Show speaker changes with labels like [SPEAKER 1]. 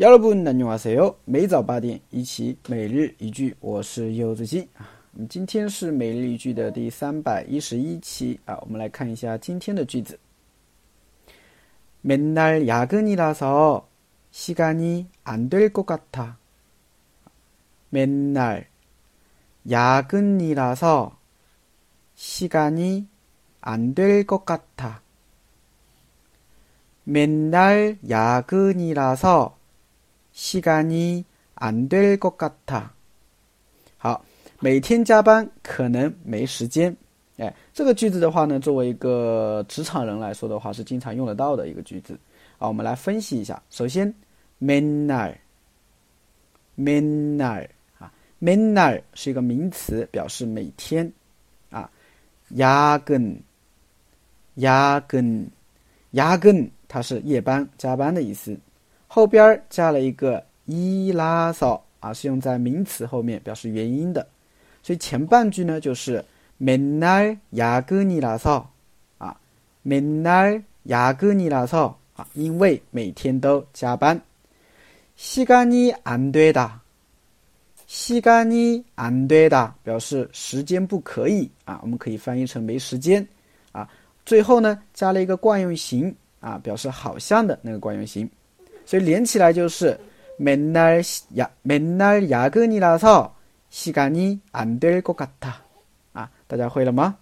[SPEAKER 1] 여러분안녕하세요每早八点，一起每日一句，我是柚子鸡啊。那么今天是每日一句的第三百一十一期啊。我们来看一下今天的句子。맨날야근이라서시간이안될것같아 맨날야근이라서시간이안될것같아 맨날야근이라서 시간이안될것같아好，每天加班可能没时间。哎，这个句子的话呢，作为一个职场人来说的话，是经常用得到的一个句子。啊，我们来分析一下。首先，맨 날， 맨날啊，맨날是一个名词，表示每天。啊，야 근， 야 근， 야 근， 它是夜班、加班的意思。 后边加了一个伊拉서啊，是用在名词后面表示原因的。所以前半句呢就是맨날야근이라서啊，맨날야근이라서啊，因为每天都加班。시간이안되 다， 시간이안되 다， 表示时间不可以啊，我们可以翻译成没时间啊。最后呢加了一个惯用型啊，表示好像的那个惯用型， 所以连起来就是맨날야맨날야근이라서 시간이 안 될 것 같아. 아, 大家会了吗?